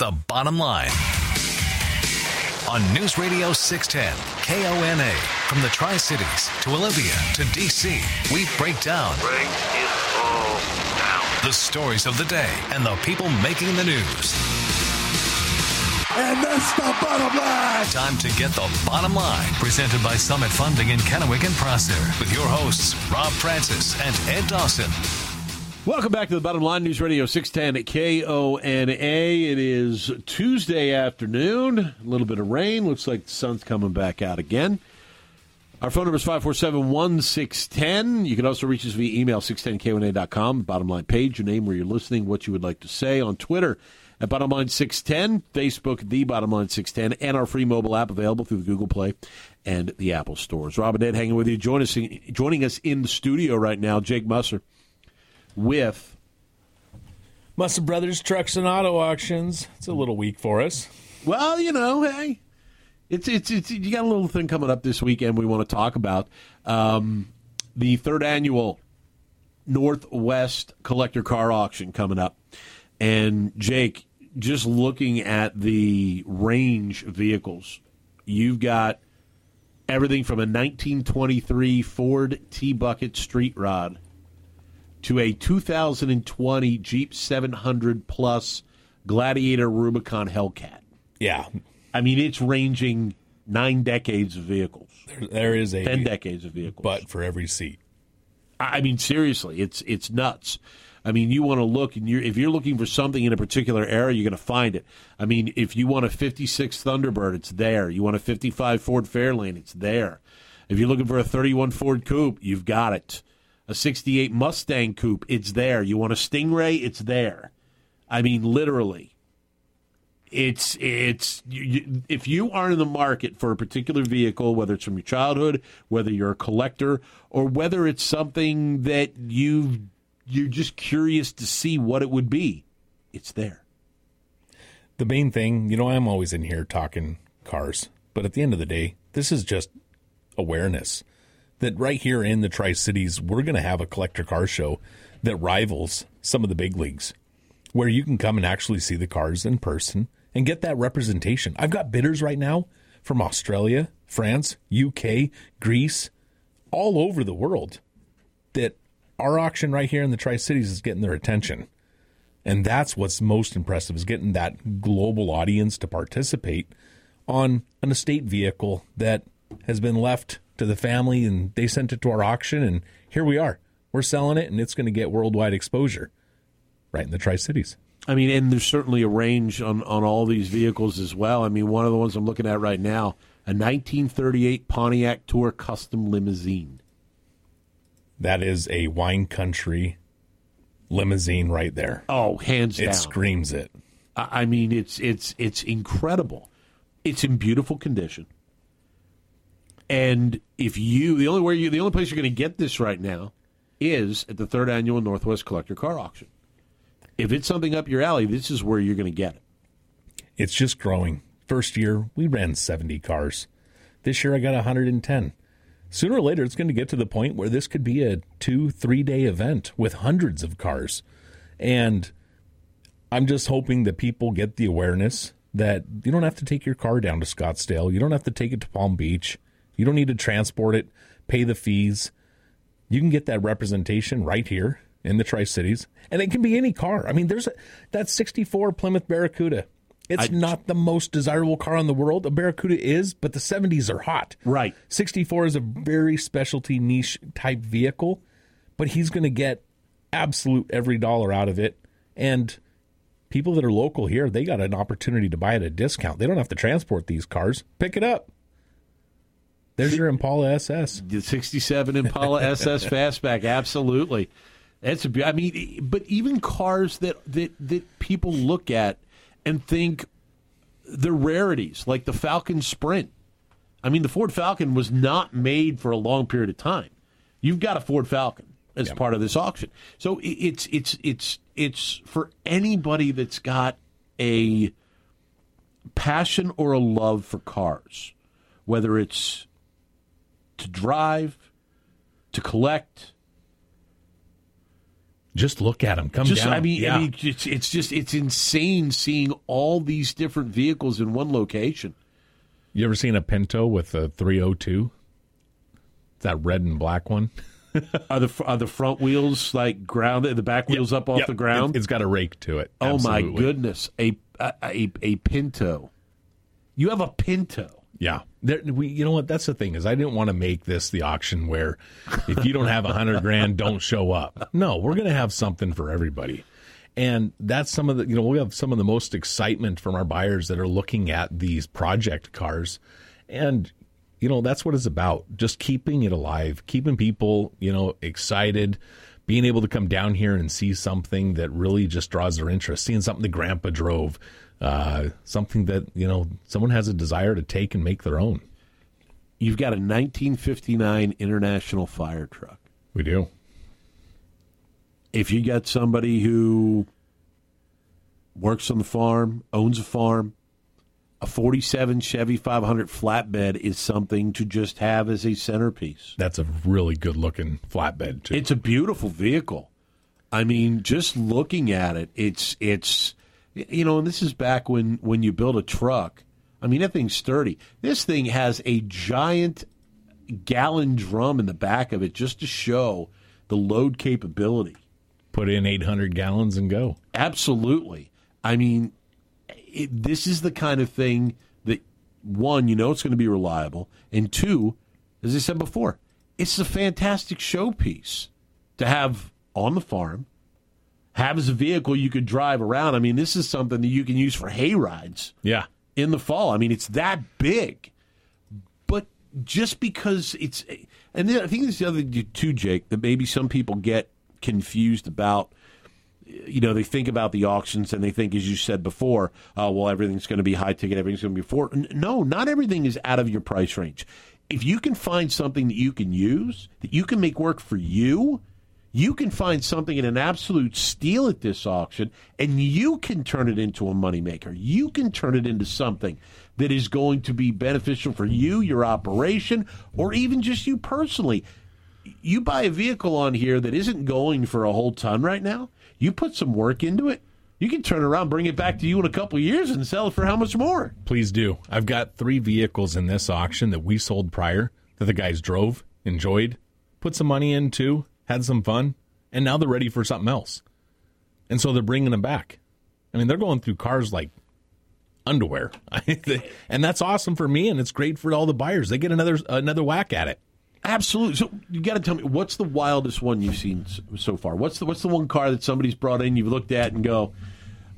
the bottom line. On News Radio 610, KONA, from the Tri Cities to Olympia to DC, we break down Break it all down. the stories of the day and the people making the news. And that's the bottom line. Time to get the bottom line. Presented by Summit Funding in Kennewick and Prosser. With your hosts, Rob Francis and Ed Dawson. Welcome back to the Bottom Line News Radio 610 at KONA. It is Tuesday afternoon. A little bit of rain. Looks like the sun's coming back out again. Our phone number is 547 1610. You can also reach us via email 610KONA.com. Bottom line page, your name, where you're listening, what you would like to say. On Twitter at Bottom Line 610, Facebook, The Bottom Line 610, and our free mobile app available through the Google Play and the Apple stores. Rob and Ed hanging with you. Join us, joining us in the studio right now, Jake Musser with Musser Brothers Trucks and Auto Auctions. It's a little weak for us. Well, you know, hey, it's it's it's you got a little thing coming up this weekend we want to talk about. Um, the third annual Northwest Collector Car Auction coming up, and Jake, just looking at the range of vehicles, you've got everything from a 1923 Ford T Bucket Street Rod to a 2020 Jeep 700 Plus Gladiator Rubicon Hellcat. Yeah, I mean, it's ranging nine decades of vehicles, there, there is a ten decades of vehicles. but for every seat. I mean, seriously, it's it's nuts. I mean, you want to look, and you're, if you're looking for something in a particular era, you're going to find it. I mean, if you want a '56 Thunderbird, it's there. You want a '55 Ford Fairlane, it's there. If you're looking for a '31 Ford Coupe, you've got it. A '68 Mustang Coupe, it's there. You want a Stingray, it's there. I mean, literally it's it's you, you, if you are in the market for a particular vehicle, whether it's from your childhood, whether you're a collector, or whether it's something that you you're just curious to see what it would be, it's there. The main thing, you know, I'm always in here talking cars, but at the end of the day, this is just awareness that right here in the Tri Cities, we're going to have a collector car show that rivals some of the big leagues, where you can come and actually see the cars in person and get that representation. I've got bidders right now from Australia, France, UK, Greece, all over the world that our auction right here in the Tri Cities is getting their attention. And that's what's most impressive is getting that global audience to participate on an estate vehicle that has been left to the family and they sent it to our auction and here we are. We're selling it and it's going to get worldwide exposure right in the Tri Cities. I mean, and there's certainly a range on on all these vehicles as well. I mean, one of the ones I'm looking at right now, a 1938 Pontiac Tour Custom Limousine. That is a wine country limousine right there. Oh, hands It down. screams it. I mean, it's it's it's incredible. It's in beautiful condition. And if you the only way you the only place you're going to get this right now is at the third annual Northwest Collector Car Auction. If it's something up your alley, this is where you're going to get it. It's just growing. First year, we ran 70 cars. This year, I got 110. Sooner or later, it's going to get to the point where this could be a two, three day event with hundreds of cars. And I'm just hoping that people get the awareness that you don't have to take your car down to Scottsdale. You don't have to take it to Palm Beach. You don't need to transport it, pay the fees. You can get that representation right here in the Tri Cities, and it can be any car. I mean, there's a, that 64 Plymouth Barracuda. It's I- not the most desirable car in the world. A Barracuda is, but the 70s are hot. Right. 64 is a very specialty niche type vehicle, but he's going to get absolute every dollar out of it. And people that are local here, they got an opportunity to buy at a discount. They don't have to transport these cars. Pick it up. There's your Impala SS. The 67 Impala SS Fastback, absolutely. That's a I mean, but even cars that that that people look at and think they're rarities, like the Falcon Sprint. I mean, the Ford Falcon was not made for a long period of time. You've got a Ford Falcon as part of this auction, so it's it's it's it's for anybody that's got a passion or a love for cars, whether it's to drive, to collect. Just look at them. Come Just, down. I mean, yeah. I mean, it's, it's just it's insane seeing all these different vehicles in one location. you ever seen a Pinto with a 302? That red and black one. Are the are the front wheels like grounded, the back wheels up off Yep. the ground? It, has got a rake to it. oh my goodness, a, a a a Pinto. You have a Pinto. Yeah. There, we, you know what? That's the thing is I didn't want to make this the auction where if you don't have a hundred grand, don't show up. No, we're going to have something for everybody. And that's some of the, you know, we have some of the most excitement from our buyers that are looking at these project cars. And, you know, that's what it's about. Just keeping it alive, keeping people, you know, excited, being able to come down here and see something that really just draws their interest, seeing something that grandpa drove, uh, something that, you know, someone has a desire to take and make their own. You've got a 1959 International fire truck. We do. If you got somebody who works on the farm, owns a farm, a 47 Chevy 500 flatbed is something to just have as a centerpiece. That's a really good looking flatbed too. It's a beautiful vehicle. I mean, just looking at it, it's it's you know, and this is back when when you build a truck. I mean, that thing's sturdy. This thing has a giant gallon drum in the back of it just to show the load capability. Put in 800 gallons and go. Absolutely. I mean, it, this is the kind of thing that one, you know, it's going to be reliable, and two, as I said before, it's a fantastic showpiece to have on the farm. Have as a vehicle you could drive around. I mean, this is something that you can use for hay rides Yeah. in the fall. I mean, it's that big. But just because it's, and then I think there's the other thing too, Jake, that maybe some people get confused about. You know, they think about the auctions and they think, as you said before, uh, well, everything's going to be high ticket, everything's going to be for. N- No, not everything is out of your price range. If you can find something that you can use, that you can make work for you, you can find something at an absolute steal at this auction and you can turn it into a moneymaker. You can turn it into something that is going to be beneficial for you, your operation, or even just you personally. You buy a vehicle on here that isn't going for a whole ton right now, you put some work into it, you can turn around, bring it back to you in a couple years and sell it for how much more? Please do. I've got three vehicles in this auction that we sold prior that the guys drove, enjoyed, put some money into, had some fun, and now they're ready for something else. And so they're bringing them back. I mean, they're going through cars like underwear. and that's awesome for me and it's great for all the buyers. They get another another whack at it. Absolutely. So you got to tell me what's the wildest one you've seen so far? What's the what's the one car that somebody's brought in you've looked at and go,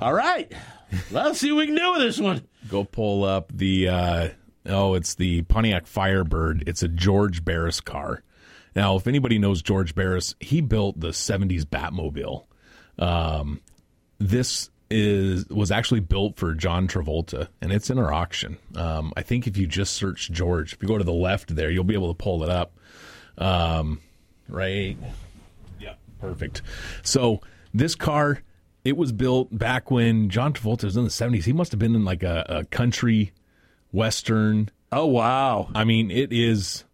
all right, let's see what we can do with this one. Go pull up the uh, oh, it's the Pontiac Firebird. It's a George Barris car. Now, if anybody knows George Barris, he built the '70s Batmobile. Um, this is was actually built for John Travolta, and it's in our auction. Um, I think if you just search George, if you go to the left there, you'll be able to pull it up. Um, right? Yeah, perfect. So this car, it was built back when John Travolta was in the '70s. He must have been in like a, a country western. Oh wow! I mean, it is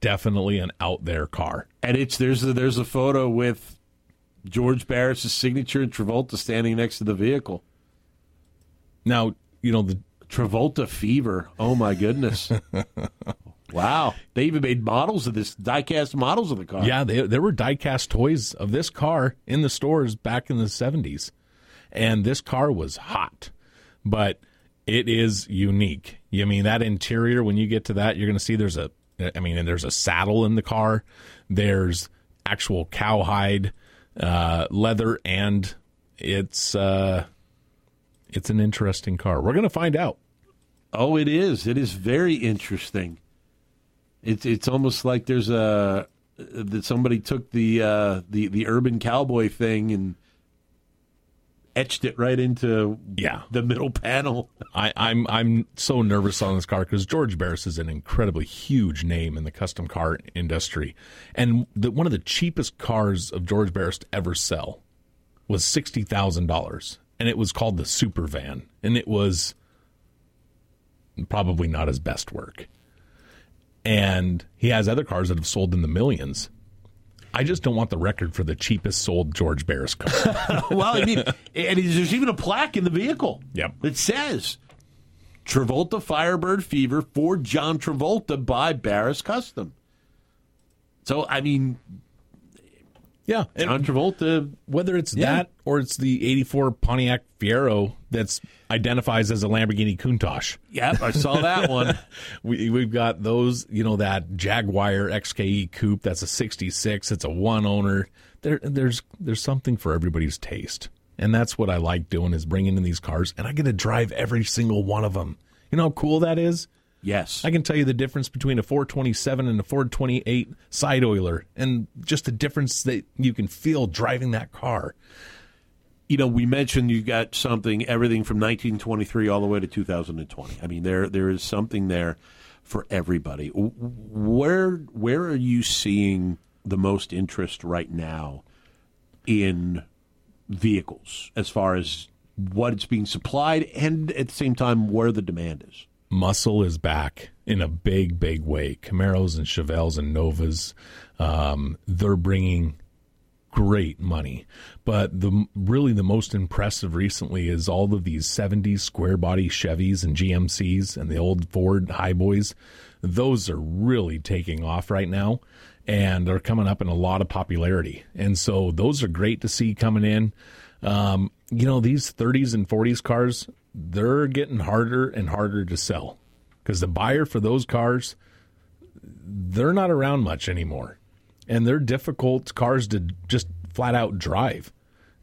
definitely an out there car. And it's there's a, there's a photo with George Barris' signature and Travolta standing next to the vehicle. Now, you know the Travolta fever. Oh my goodness! wow, they even made models of this diecast models of the car. Yeah, they, there were diecast toys of this car in the stores back in the 70s. And this car was hot, but it is unique. I mean, that interior, when you get to that, you're going to see there's a, I mean, and there's a saddle in the car, there's actual cowhide, uh, leather, and it's, uh, it's an interesting car. We're to find out. Oh, it is. It is very interesting. It's it's almost like there's a that somebody took the uh, the the urban cowboy thing and etched it right into Yeah. the middle panel. I, I'm I'm so nervous on this car because George Barris is an incredibly huge name in the custom car industry, and the, one of the cheapest cars of George Barris to ever sell was sixty thousand dollars, and it was called the Super Van, and it was probably not his best work. And he has other cars that have sold in the millions. I just don't want the record for the cheapest sold George Barris car. well, I mean, and there's even a plaque in the vehicle. Yep. That says Travolta Firebird Fever for John Travolta by Barris Custom. So, I mean, yeah, and John Travolta. whether it's Yeah. that or it's the '84 Pontiac Fiero that's identifies as a Lamborghini Countach. Yep, I saw that one. We we've got those, you know, that Jaguar XKE coupe that's a '66. It's a one owner. There, there's there's something for everybody's taste, and that's what I like doing is bringing in these cars, and I get to drive every single one of them. You know how cool that is. Yes. I can tell you the difference between a 427 and a 428 side oiler, and just the difference that you can feel driving that car. you know, we mentioned you got something, everything from 1923 all the way to 2020. I mean, there there is something there for everybody. Where where are you seeing the most interest right now in vehicles, as far as what it's being supplied, and at the same time where the demand is? Muscle is back in a big, big way. Camaros and Chevelles and Novas, um, they're bringing great money. But the really the most impressive recently is all of these 70s square body Chevys and GMCs and the old Ford Highboys. Those are really taking off right now and they're coming up in a lot of popularity. And so those are great to see coming in. Um, you know, these 30s and 40s cars, they're getting harder and harder to sell because the buyer for those cars, they're not around much anymore. And they're difficult cars to just flat out drive.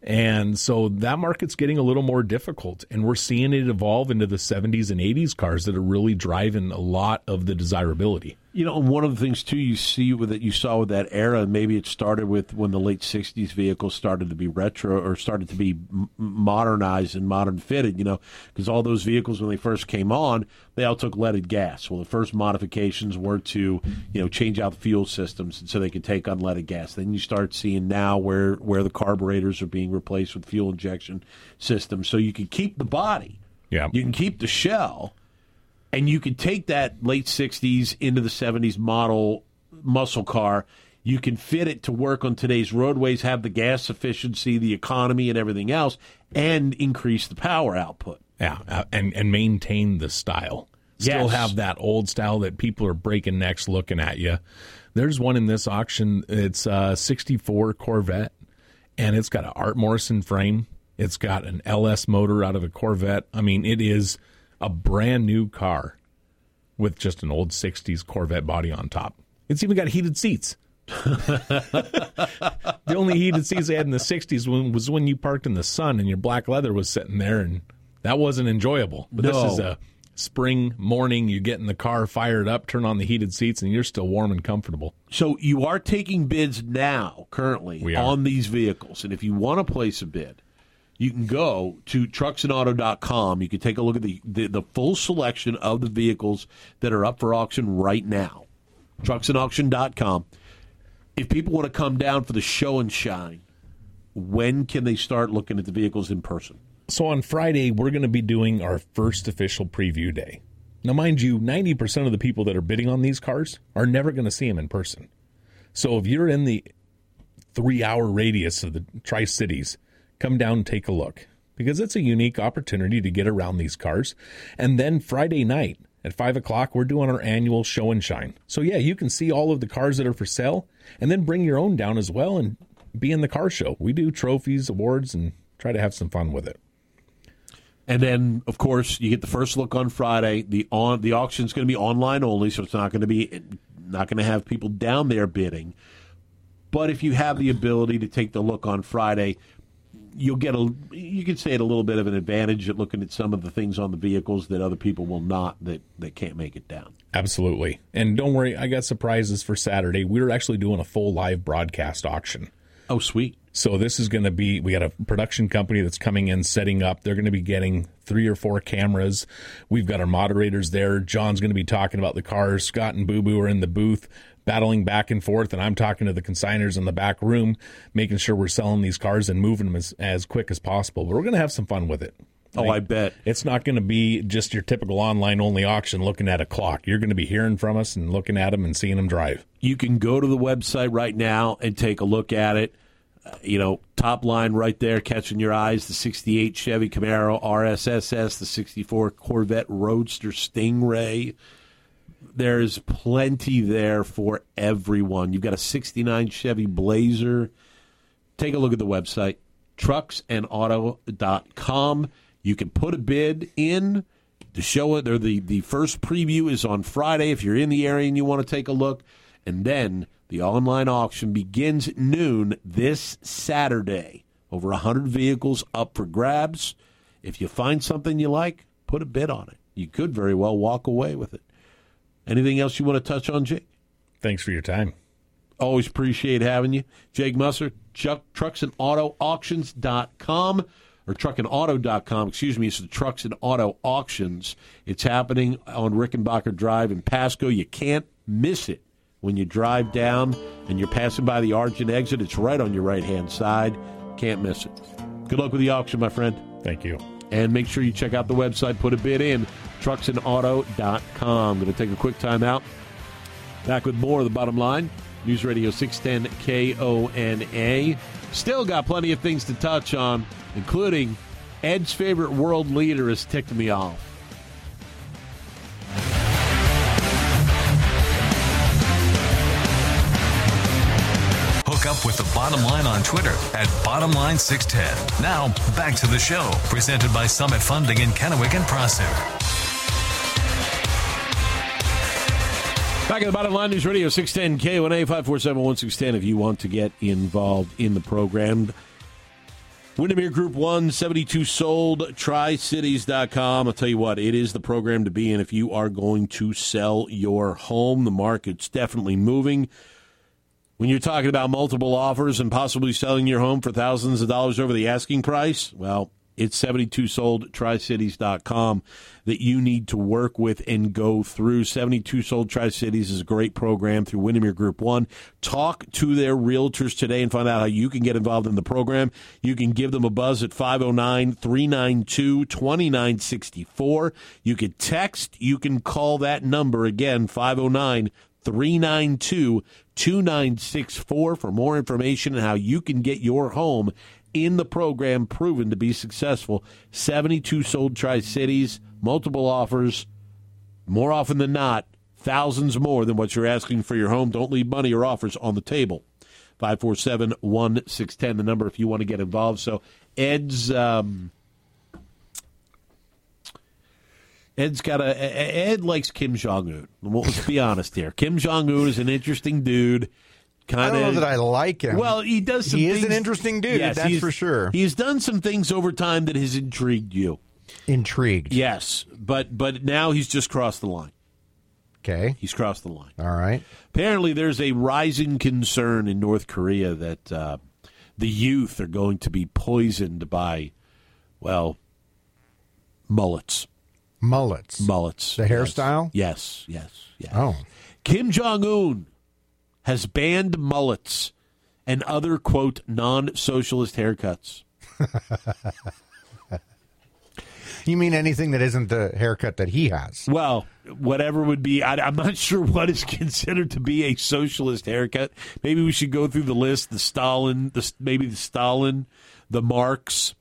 And so that market's getting a little more difficult. And we're seeing it evolve into the 70s and 80s cars that are really driving a lot of the desirability. You know, and one of the things too you see with it, you saw with that era, maybe it started with when the late '60s vehicles started to be retro or started to be m- modernized and modern fitted. You know, because all those vehicles when they first came on, they all took leaded gas. Well, the first modifications were to you know change out the fuel systems so they could take unleaded gas. Then you start seeing now where where the carburetors are being replaced with fuel injection systems, so you can keep the body. Yeah. You can keep the shell, and you can take that late 60s into the 70s model muscle car. You can fit it to work on today's roadways, have the gas efficiency, the economy, and everything else, and increase the power output. Yeah, uh, and and maintain the style. Still Yes. have that old style that people are breaking necks looking at you. There's one in this auction. It's a 64 Corvette, and it's got an Art Morrison frame. It's got an LS motor out of a Corvette. I mean, it is a brand new car with just an old 60s Corvette body on top. It's even got heated seats. the only heated seats they had in the 60s was when you parked in the sun and your black leather was sitting there, and that wasn't enjoyable. But No. this is a spring morning. You get in the car, fired up, turn on the heated seats, and you're still warm and comfortable. So you are taking bids now, currently, on these vehicles. And if you want to place a bid, you can go to trucksandauto.com. You can take a look at the, the, the full selection of the vehicles that are up for auction right now. Trucksandauction.com. If people want to come down for the show and shine, when can they start looking at the vehicles in person? So on Friday, we're going to be doing our first official preview day. Now, mind you, 90% of the people that are bidding on these cars are never going to see them in person. So if you're in the three hour radius of the Tri Cities, come down and take a look because it's a unique opportunity to get around these cars. And then Friday night at five o'clock, we're doing our annual show and shine. So, yeah, you can see all of the cars that are for sale and then bring your own down as well and be in the car show. We do trophies, awards, and try to have some fun with it. And then, of course, you get the first look on Friday. The on the auction's going to be online only, so it's not going to be not going to have people down there bidding. But if you have the ability to take the look on Friday, you'll get a you can say it a little bit of an advantage at looking at some of the things on the vehicles that other people will not that that can't make it down. Absolutely. And don't worry, I got surprises for Saturday. We're actually doing a full live broadcast auction. Oh, sweet. So this is going to be we got a production company that's coming in setting up. They're going to be getting three or four cameras. We've got our moderators there. John's going to be talking about the cars. Scott and Boo Boo are in the booth battling back and forth and I'm talking to the consigners in the back room making sure we're selling these cars and moving them as, as quick as possible. But we're going to have some fun with it. Oh, I bet. It's not going to be just your typical online only auction looking at a clock. You're going to be hearing from us and looking at them and seeing them drive. You can go to the website right now and take a look at it. Uh, you know, top line right there, catching your eyes the 68 Chevy Camaro RSSS, the 64 Corvette Roadster Stingray. There's plenty there for everyone. You've got a 69 Chevy Blazer. Take a look at the website, trucksandauto.com. You can put a bid in to show it. Or the, the first preview is on Friday if you're in the area and you want to take a look. And then the online auction begins at noon this Saturday. Over 100 vehicles up for grabs. If you find something you like, put a bid on it. You could very well walk away with it. Anything else you want to touch on, Jake? Thanks for your time. Always appreciate having you. Jake Musser, Chuck, trucksandautoauctions.com or truckandauto.com, excuse me. It's the Trucks and Auto Auctions. It's happening on Rickenbacker Drive in Pasco. You can't miss it when you drive down and you're passing by the Argent exit. It's right on your right hand side. Can't miss it. Good luck with the auction, my friend. Thank you. And make sure you check out the website, put a bid in, trucksandauto.com. Going to take a quick time out. Back with more of the bottom line. News Radio 610 KONA. Still got plenty of things to touch on, including Ed's favorite world leader has ticked me off. Hook up with the bottom line on Twitter at bottomline610. Now, back to the show, presented by Summit Funding in Kennewick and Prosser. Back at the bottom line, News Radio 610 KONA 547 1610 if you want to get involved in the program. Windermere Group 1, 72 sold, tricities.com. I'll tell you what, it is the program to be in if you are going to sell your home. The market's definitely moving. When you're talking about multiple offers and possibly selling your home for thousands of dollars over the asking price, well, it's 72 sold tricities.com that you need to work with and go through. 72 sold tri-cities is a great program through windermere group one. Talk to their realtors today and find out how you can get involved in the program. You can give them a buzz at 509-392-2964 you can text. You can call that number again 509 392 2964 for more information on how you can get your home in the program proven to be successful. 72 sold Tri Cities, multiple offers, more often than not, thousands more than what you're asking for your home. Don't leave money or offers on the table. 547 1610, the number if you want to get involved. So, Ed's. Um, Ed's got a Ed likes Kim Jong Un. Well, let's be honest here. Kim Jong Un is an interesting dude. I Kind don't know of that I like him. well, he does. Some He is an interesting dude, that's for sure. He's done some things over time that has intrigued you. Intrigued. Yes, but but now he's just crossed the line. Okay. He's crossed the line. All right. Apparently, there's a rising concern in North Korea that uh, the youth are going to be poisoned by, well, mullets. Mullets. Mullets. The Yes. hairstyle? Yes, yes, yes. Oh. Kim Jong Un has banned mullets and other quote non-socialist haircuts. You mean anything that isn't the haircut that he has? Well, whatever would be, I, I'm not sure what is considered to be a socialist haircut. Maybe we should go through the list: the Stalin, the maybe the Stalin, the Marx,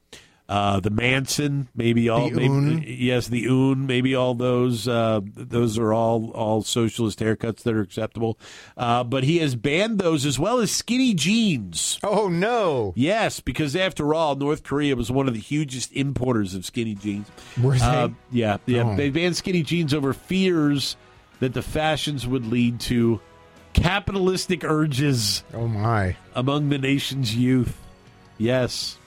uh, the Manson, maybe all, The maybe, Un. yes, the Un, maybe all those. Uh, those are all all socialist haircuts that are acceptable. Uh, but he has banned those as well as skinny jeans. Oh no. Yes, because after all, North Korea was one of the hugest importers of skinny jeans. Were they? Uh, yeah, yeah. Oh. They banned skinny jeans over fears that the fashions would lead to capitalistic urges Oh my. among the nation's youth. Yes.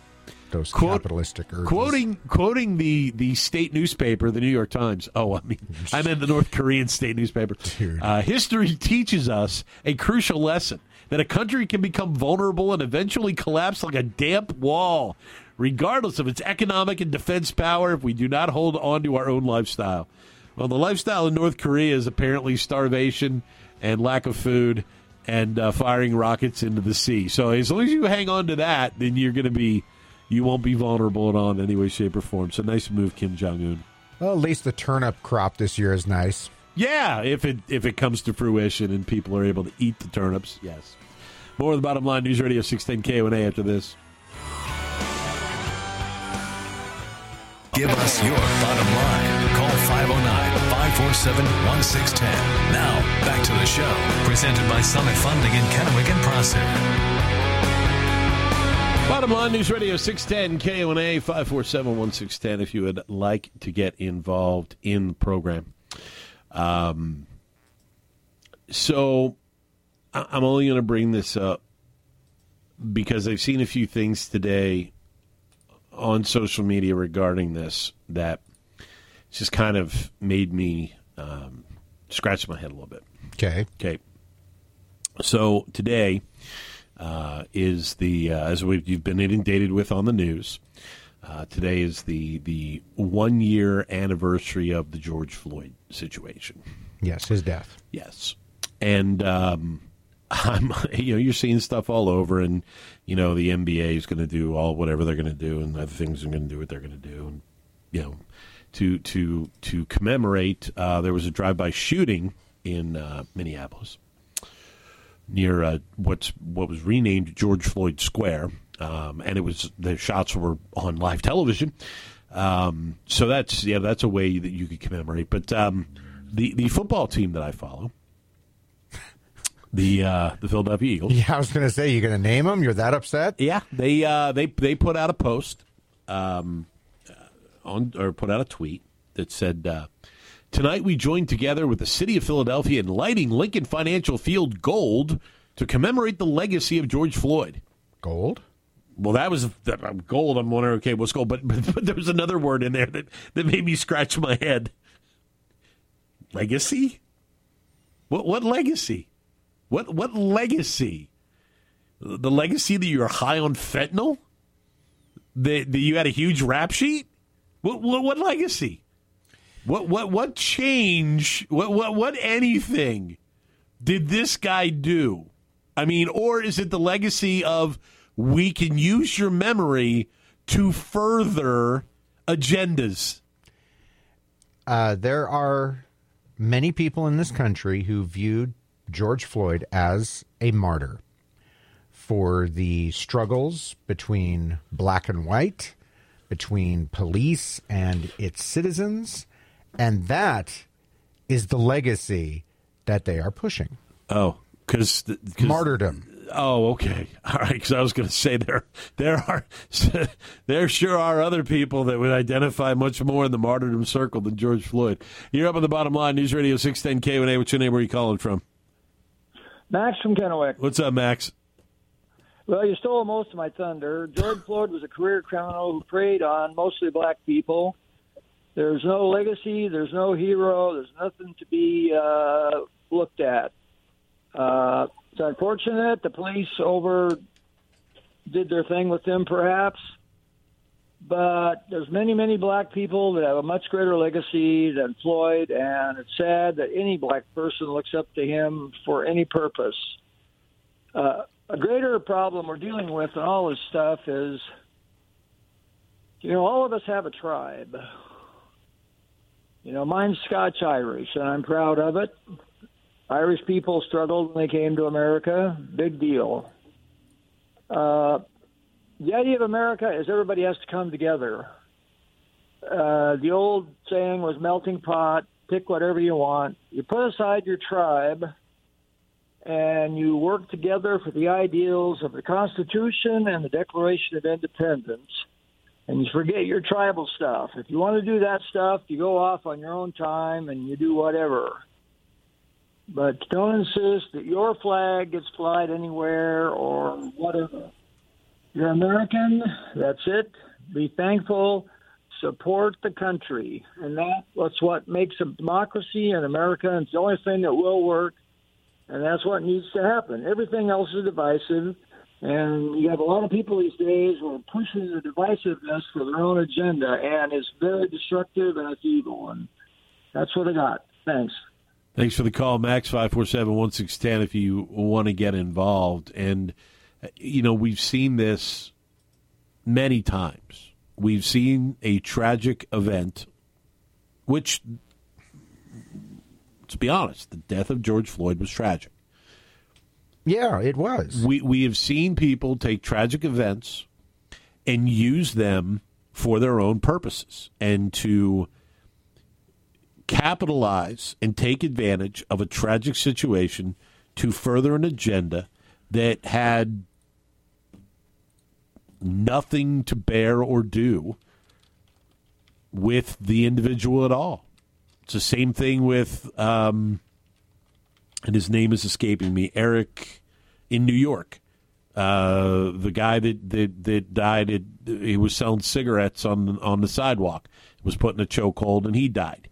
Those Quote- capitalistic urges. Quoting quoting the, the state newspaper, the New York Times. Oh, I mean, I meant the North Korean state newspaper. Uh, history teaches us a crucial lesson that a country can become vulnerable and eventually collapse like a damp wall, regardless of its economic and defense power, if we do not hold on to our own lifestyle. Well, the lifestyle in North Korea is apparently starvation and lack of food and uh, firing rockets into the sea. So as long as you hang on to that, then you're going to be you won't be vulnerable at all in any way, shape, or form. So nice move, Kim Jong Un. Well, at least the turnip crop this year is nice. Yeah, if it if it comes to fruition and people are able to eat the turnips, yes. More of the bottom line News Radio 610 KONA after this. Give us your bottom line. Call 509 547 1610. Now, back to the show. Presented by Summit Funding in Kennewick and Prosser. Bottom line News Radio 610 KONA 547 1610 if you would like to get involved in the program. Um, so I- I'm only going to bring this up because I've seen a few things today on social media regarding this that just kind of made me um, scratch my head a little bit. Okay. Okay. So today uh, is the uh, as we've you've been inundated with on the news. Uh, today is the the one year anniversary of the George Floyd situation. Yes, his death. Yes, and um, I'm you know you're seeing stuff all over, and you know the NBA is going to do all whatever they're going to do, and other things are going to do what they're going to do, and you know to to to commemorate. Uh, there was a drive-by shooting in uh, Minneapolis near uh, what's what was renamed George Floyd Square, um, and it was the shots were on live television. Um, so that's yeah, that's a way that you could commemorate. But um, the the football team that I follow, the uh, the Philadelphia Eagles, Yeah, I was going to say, you're going to name them. You're that upset? yeah, they uh, they they put out a post um, uh, on or put out a tweet that said. Tonight, we joined together with the city of Philadelphia in lighting Lincoln Financial Field gold to commemorate the legacy of George Floyd. Gold? Well, that was that, uh, gold. I'm wondering, okay, what's gold? But, but, but there was another word in there that, that made me scratch my head. Legacy? What what legacy? What what legacy? The legacy that you're high on fentanyl? That, that you had a huge rap sheet? What what, what legacy? What what what change? What what what anything did this guy do? I mean, or is it the legacy of we can use your memory to further agendas? Uh, there are many people in this country who viewed George Floyd as a martyr for the struggles between black and white, between police and its citizens, and that is the legacy that they are pushing. Oh, because Martyrdom. Oh, okay, all right. Because I was going to say there, there are, there sure are other people that would identify much more in the martyrdom circle than George Floyd. You're up on the bottom line, News Radio six ten KONA. What's your name? Where are you calling from? Max from Kennewick. What's up, Max? Well, you stole most of my thunder. George Floyd was a career criminal who preyed on mostly black people. There's no legacy. There's no hero. There's nothing to be uh, looked at. Uh, it's unfortunate the police over did their thing with him, perhaps. But there's many, many black people that have a much greater legacy than Floyd, and it's sad that any black person looks up to him for any purpose. Uh, a greater problem we're dealing with in all this stuff is, you know, all of us have a tribe. You know, mine's Scotch Irish, and I'm proud of it. Irish people struggled when they came to America. Big deal. Uh, the idea of America is everybody has to come together. Uh, the old saying was melting pot, pick whatever you want. You put aside your tribe and you work together for the ideals of the Constitution and the Declaration of Independence. And you forget your tribal stuff. If you want to do that stuff, you go off on your own time and you do whatever. But don't insist that your flag gets flied anywhere or whatever. You're American. That's it. Be thankful. Support the country, and that, that's what makes a democracy in America. It's the only thing that will work, and that's what needs to happen. Everything else is divisive, and you have a lot of people these days who are pushing the divisiveness for their own agenda, and it's very destructive and it's evil. And that's what I got. Thanks. Thanks for the call, Max five four seven one six ten. If you want to get involved, and uh, you know we've seen this many times we've seen a tragic event, which, let's be honest, the death of George Floyd was tragic. Yeah, it was. We we have seen people take tragic events and use them for their own purposes and to capitalize and take advantage of a tragic situation to further an agenda that had nothing to bear or do with the individual at all. It's the same thing with, um, and his name is escaping me, Eric in New York. Uh, the guy that, that, that died, it, he was selling cigarettes on on the sidewalk, was put in a chokehold, and he died.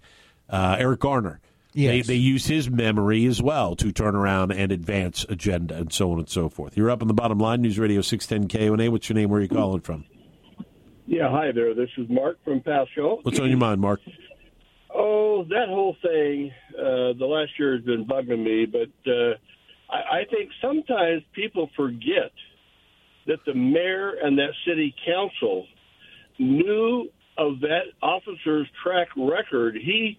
Uh, Eric Garner. Yes. They, they use his memory as well to turn around and advance agenda and so on and so forth. You're up on the bottom line, News Radio 610 KONA. What's your name? Where are you calling from? Yeah, hi there. This is Mark from Pasco. What's on your mind, Mark? Oh, that whole thing, uh, the last year has been bugging me, but uh, I, I think sometimes people forget that the mayor and that city council knew of that officer's track record. He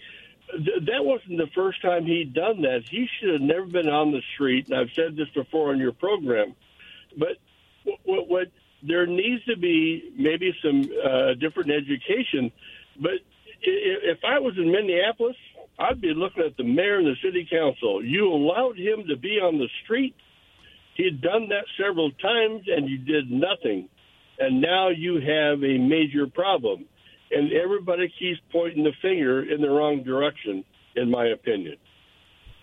th- that wasn't the first time he'd done that. He should have never been on the street. And I've said this before on your program, but what, what there needs to be maybe some uh, different education. But if I was in Minneapolis, I'd be looking at the mayor and the city council. You allowed him to be on the street. He had done that several times, and you did nothing. And now you have a major problem. And everybody keeps pointing the finger in the wrong direction, in my opinion.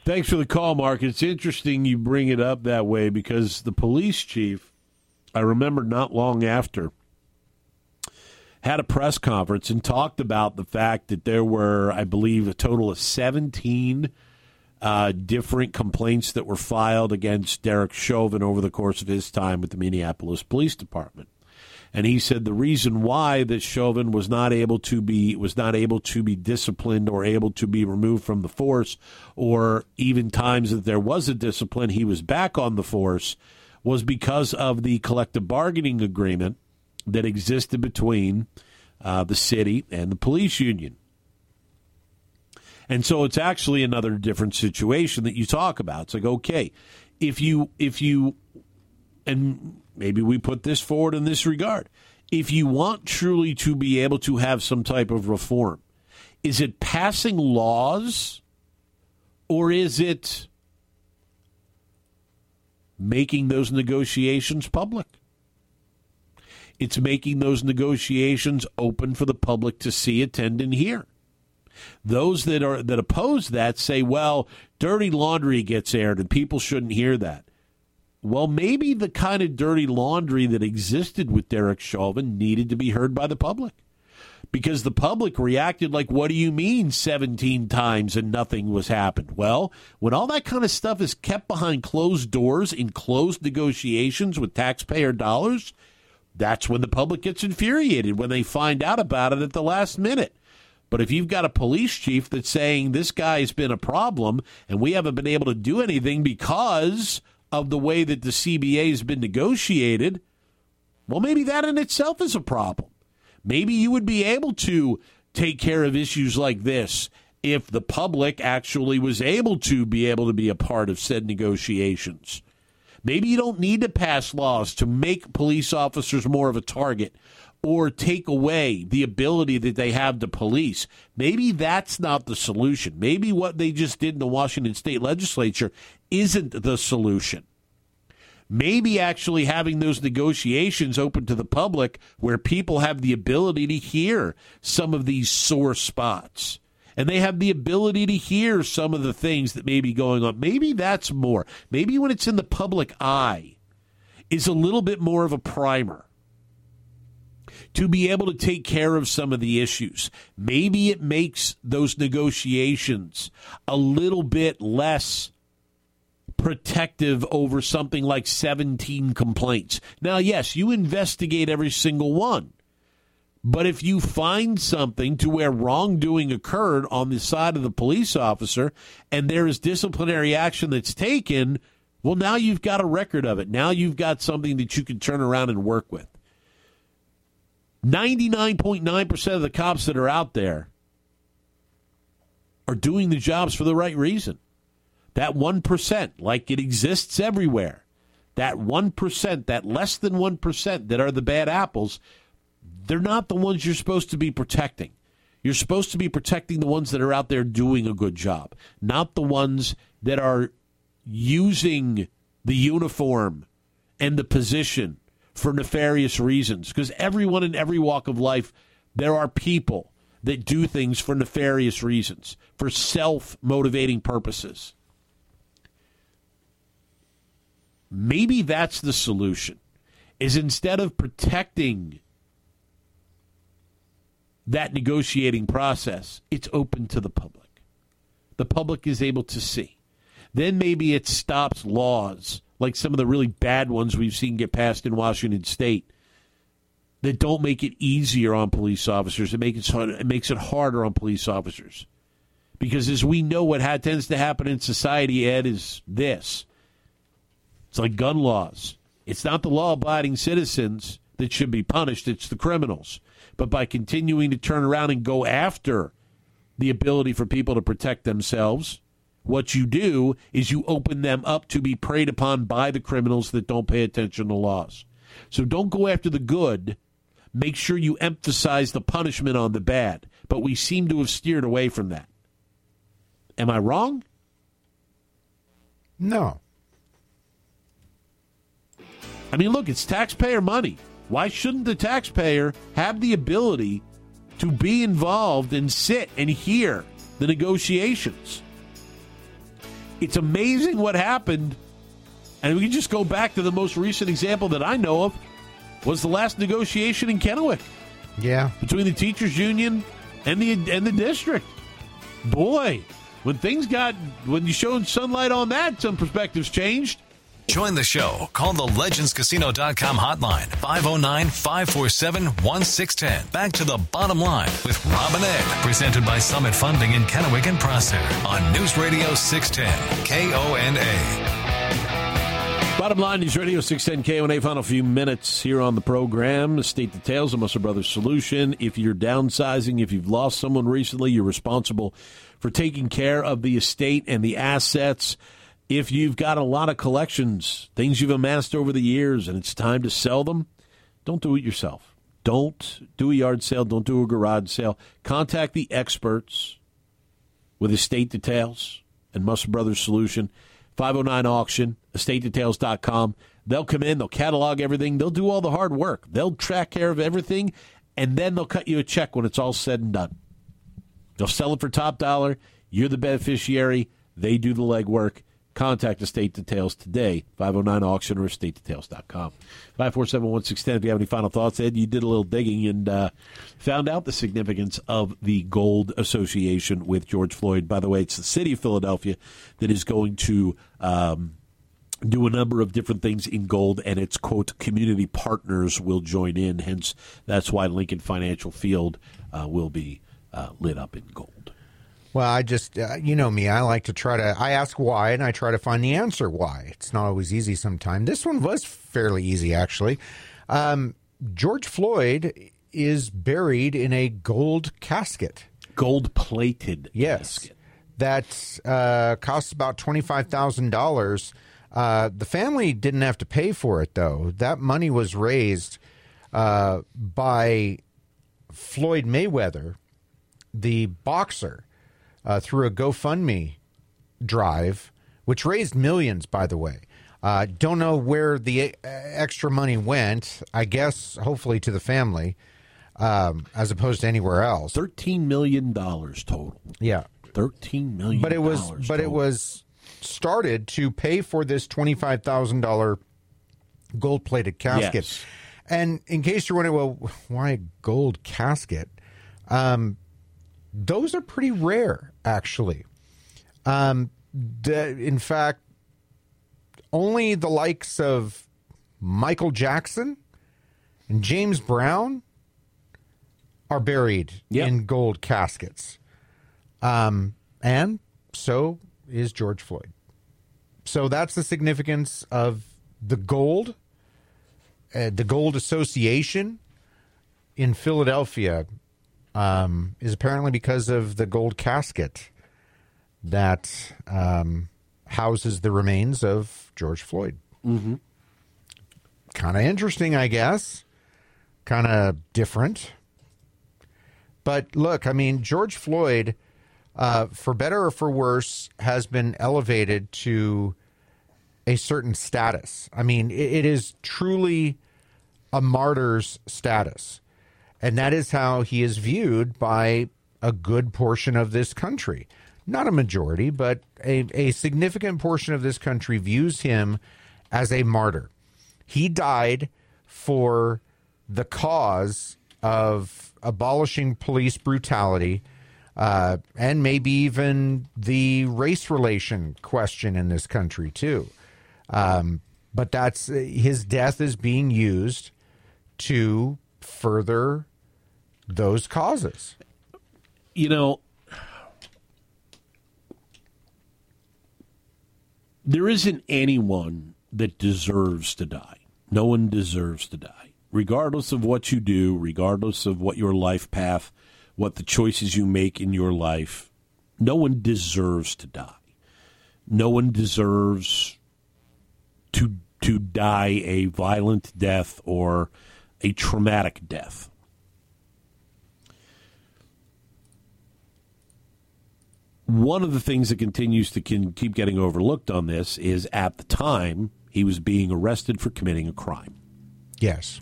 Thanks for the call, Mark. It's interesting you bring it up that way because the police chief, I remember not long after, had a press conference and talked about the fact that there were, I believe, a total of 17 uh, different complaints that were filed against Derek Chauvin over the course of his time with the Minneapolis Police Department. And he said the reason why that Chauvin was not able to be was not able to be disciplined or able to be removed from the force, or even times that there was a discipline, he was back on the force, was because of the collective bargaining agreement that existed between uh, the city and the police union. And so it's actually another different situation that you talk about. It's like, okay, if you if you and maybe we put this forward in this regard. If you want truly to be able to have some type of reform, is it passing laws or is it making those negotiations public? It's making those negotiations open for the public to see, attend, and hear. Those that are that oppose that say, well, dirty laundry gets aired and people shouldn't hear that. Well, maybe the kind of dirty laundry that existed with Derek Chauvin needed to be heard by the public. Because the public reacted like, what do you mean 17 times and nothing was happened? Well, when all that kind of stuff is kept behind closed doors in closed negotiations with taxpayer dollars, that's when the public gets infuriated when they find out about it at the last minute. But if you've got a police chief that's saying this guy's been a problem and we haven't been able to do anything because of the way that the CBA has been negotiated, well, maybe that in itself is a problem. Maybe you would be able to take care of issues like this if the public actually was able to be able to be a part of said negotiations. Maybe you don't need to pass laws to make police officers more of a target or take away the ability that they have to police. Maybe that's not the solution. Maybe what they just did in the Washington state legislature isn't the solution. Maybe actually having those negotiations open to the public where people have the ability to hear some of these sore spots and they have the ability to hear some of the things that may be going on. Maybe that's more. Maybe when it's in the public eye is a little bit more of a primer to be able to take care of some of the issues. Maybe it makes those negotiations a little bit less protective over something like 17 complaints. Now, yes, you investigate every single one. But if you find something to where wrongdoing occurred on the side of the police officer and there is disciplinary action that's taken, well, now you've got a record of it. Now you've got something that you can turn around and work with. 99.9% of the cops that are out there are doing the jobs for the right reason. That 1%, like it exists everywhere, that 1%, that less than 1% that are the bad apples, they're not the ones you're supposed to be protecting. You're supposed to be protecting the ones that are out there doing a good job, not the ones that are using the uniform and the position for nefarious reasons. Because everyone in every walk of life, there are people that do things for nefarious reasons, for self motivating purposes. Maybe that's the solution. Is instead of protecting that negotiating process, it's open to the public. The public is able to see. Then maybe it stops laws like some of the really bad ones we've seen get passed in Washington state that don't make it easier on police officers. It makes it, it makes it harder on police officers. Because as we know, what ha- tends to happen in society, Ed, is this. It's like gun laws. It's not the law abiding citizens that should be punished, it's the criminals. But by continuing to turn around and go after the ability for people to protect themselves, what you do is you open them up to be preyed upon by the criminals that don't pay attention to laws. So don't go after the good. Make sure you emphasize the punishment on the bad. But we seem to have steered away from that. Am I wrong? No. I mean, look, it's taxpayer money. Why shouldn't the taxpayer have the ability to be involved and sit and hear the negotiations? It's amazing what happened. And we can just go back to the most recent example that I know of was the last negotiation in Kennewick Yeah. between the teachers union and the and the district. Boy, when things got when you showed sunlight on that, some perspectives changed. Join the show. Call the legendscasino.com hotline 509 547 1610. Back to the bottom line with Robin Ed. Presented by Summit Funding in Kennewick and Prosser on News Radio 610 KONA. Bottom line, News Radio 610 KONA. Final few minutes here on the program. State details of Musser Brothers Solution. If you're downsizing, if you've lost someone recently, you're responsible for taking care of the estate and the assets. If you've got a lot of collections, things you've amassed over the years, and it's time to sell them, don't do it yourself. Don't do a yard sale. Don't do a garage sale. Contact the experts with estate details and Musser Brothers Solution. 509 auction, estatedetails.com. They'll come in, they'll catalog everything, they'll do all the hard work. They'll track care of everything, and then they'll cut you a check when it's all said and done. They'll sell it for top dollar. You're the beneficiary. They do the legwork. Contact Estate Details today, 509 auction or estatedetails.com. 547 If you have any final thoughts, Ed, you did a little digging and uh, found out the significance of the Gold Association with George Floyd. By the way, it's the city of Philadelphia that is going to. Um, do a number of different things in gold, and its quote community partners will join in. Hence, that's why Lincoln Financial Field uh, will be uh, lit up in gold. Well, I just, uh, you know me, I like to try to, I ask why and I try to find the answer why. It's not always easy sometimes. This one was fairly easy, actually. Um, George Floyd is buried in a gold casket. Gold plated. Yes. casket. That uh, costs about $25,000. Uh, the family didn't have to pay for it, though. That money was raised uh, by Floyd Mayweather, the boxer, uh, through a GoFundMe drive, which raised millions, by the way. Uh, don't know where the extra money went. I guess hopefully to the family, um, as opposed to anywhere else. Thirteen million dollars total. Yeah, Thirteen million. but it was but it was started to pay for this twenty five thousand dollar gold plated casket. Yes. And in case you're wondering, well, why a gold casket? Um, those are pretty rare, actually. Um, in fact, only the likes of Michael Jackson and James Brown are buried Yep. in gold caskets. Um, and so is George Floyd. So that's the significance of the gold, uh, the Gold Association in Philadelphia um, is apparently because of the gold casket that um, houses the remains of George Floyd. Mm-hmm. Kind of interesting, I guess. Kind of different. But look, I mean, George Floyd, uh, for better or for worse, has been elevated to a certain status. I mean, it, it is truly a martyr's status. And that is how he is viewed by a good portion of this country. Not a majority, but a, a significant portion of this country views him as a martyr. He died for the cause of abolishing police brutality uh, and maybe even the race relation question in this country, too. Um, but that's his death is being used to further those causes. You know, there isn't anyone that deserves to die. No one deserves to die, regardless of what you do, regardless of what your life path, what the choices you make in your life. No one deserves to die. No one deserves to to die a violent death or a traumatic death. One of the things that continues to can keep getting overlooked on this is at the time he was being arrested for committing a crime. Yes.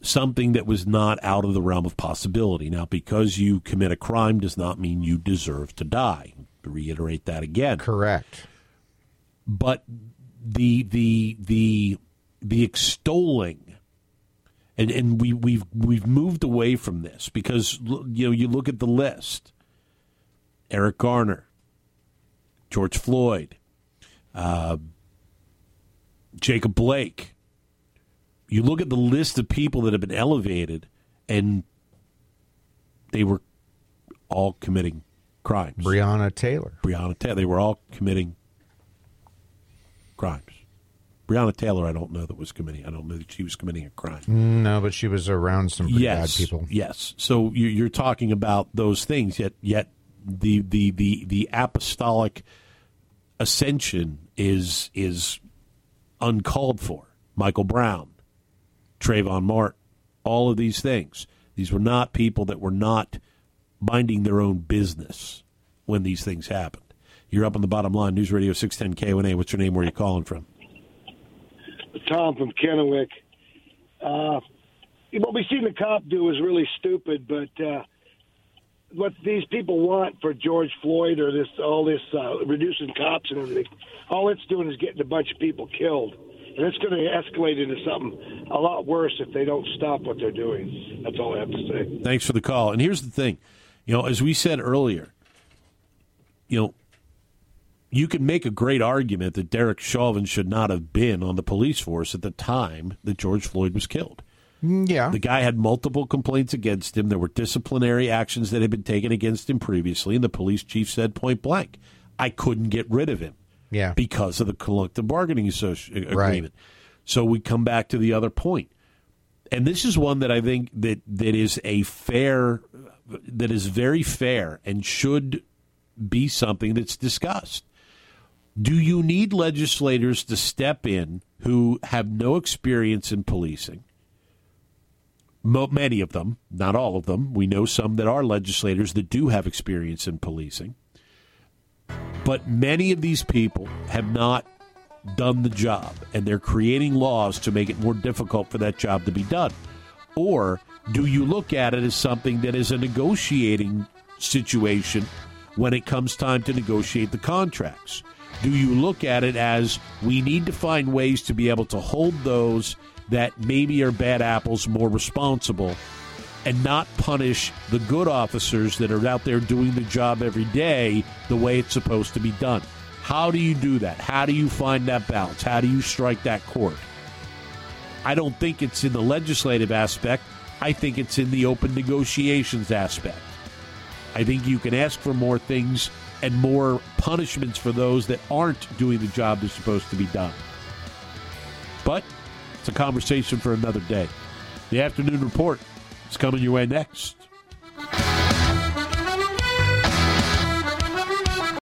Something that was not out of the realm of possibility. Now, because you commit a crime does not mean you deserve to die. To reiterate that again. Correct. But the the the the extolling and and we we've we've moved away from this because you know you look at the list Eric Garner George Floyd uh, Jacob Blake you look at the list of people that have been elevated and they were all committing crimes Breonna Taylor Breonna Taylor they were all committing crimes. Breonna Taylor, I don't know that was committing. I don't know that she was committing a crime. No, but she was around some pretty yes, bad people. Yes. So you're talking about those things. Yet, yet the the the the apostolic ascension is is uncalled for. Michael Brown, Trayvon Martin, all of these things. These were not people that were not minding their own business when these things happened. You're up on the bottom line. News Radio 610 KONA. What's your name? Where are you calling from? Tom from Kennewick. Uh, what we've seen the cop do is really stupid, but uh, what these people want for George Floyd or this all this uh, reducing cops and everything, all it's doing is getting a bunch of people killed. And it's going to escalate into something a lot worse if they don't stop what they're doing. That's all I have to say. Thanks for the call. And here's the thing, you know, as we said earlier, you know, you can make a great argument that Derek Chauvin should not have been on the police force at the time that George Floyd was killed. Mm, yeah. The guy had multiple complaints against him. There were disciplinary actions that had been taken against him previously, and the police chief said point blank, I couldn't get rid of him. Yeah. Because of the collective bargaining uh, agreement. Right. So we come back to the other point. And this is one that I think that, that is a fair that is very fair and should be something that's discussed. Do you need legislators to step in who have no experience in policing? Many of them, not all of them. We know some that are legislators that do have experience in policing. But many of these people have not done the job, and they're creating laws to make it more difficult for that job to be done. Or do you look at it as something that is a negotiating situation when it comes time to negotiate the contracts? Do you look at it as we need to find ways to be able to hold those that maybe are bad apples more responsible and not punish the good officers that are out there doing the job every day the way it's supposed to be done? How do you do that? How do you find that balance? How do you strike that chord? I don't think it's in the legislative aspect. I think it's in the open negotiations aspect. I think you can ask for more things and more punishments for those that aren't doing the job that's supposed to be done. But it's a conversation for another day. The afternoon report is coming your way next.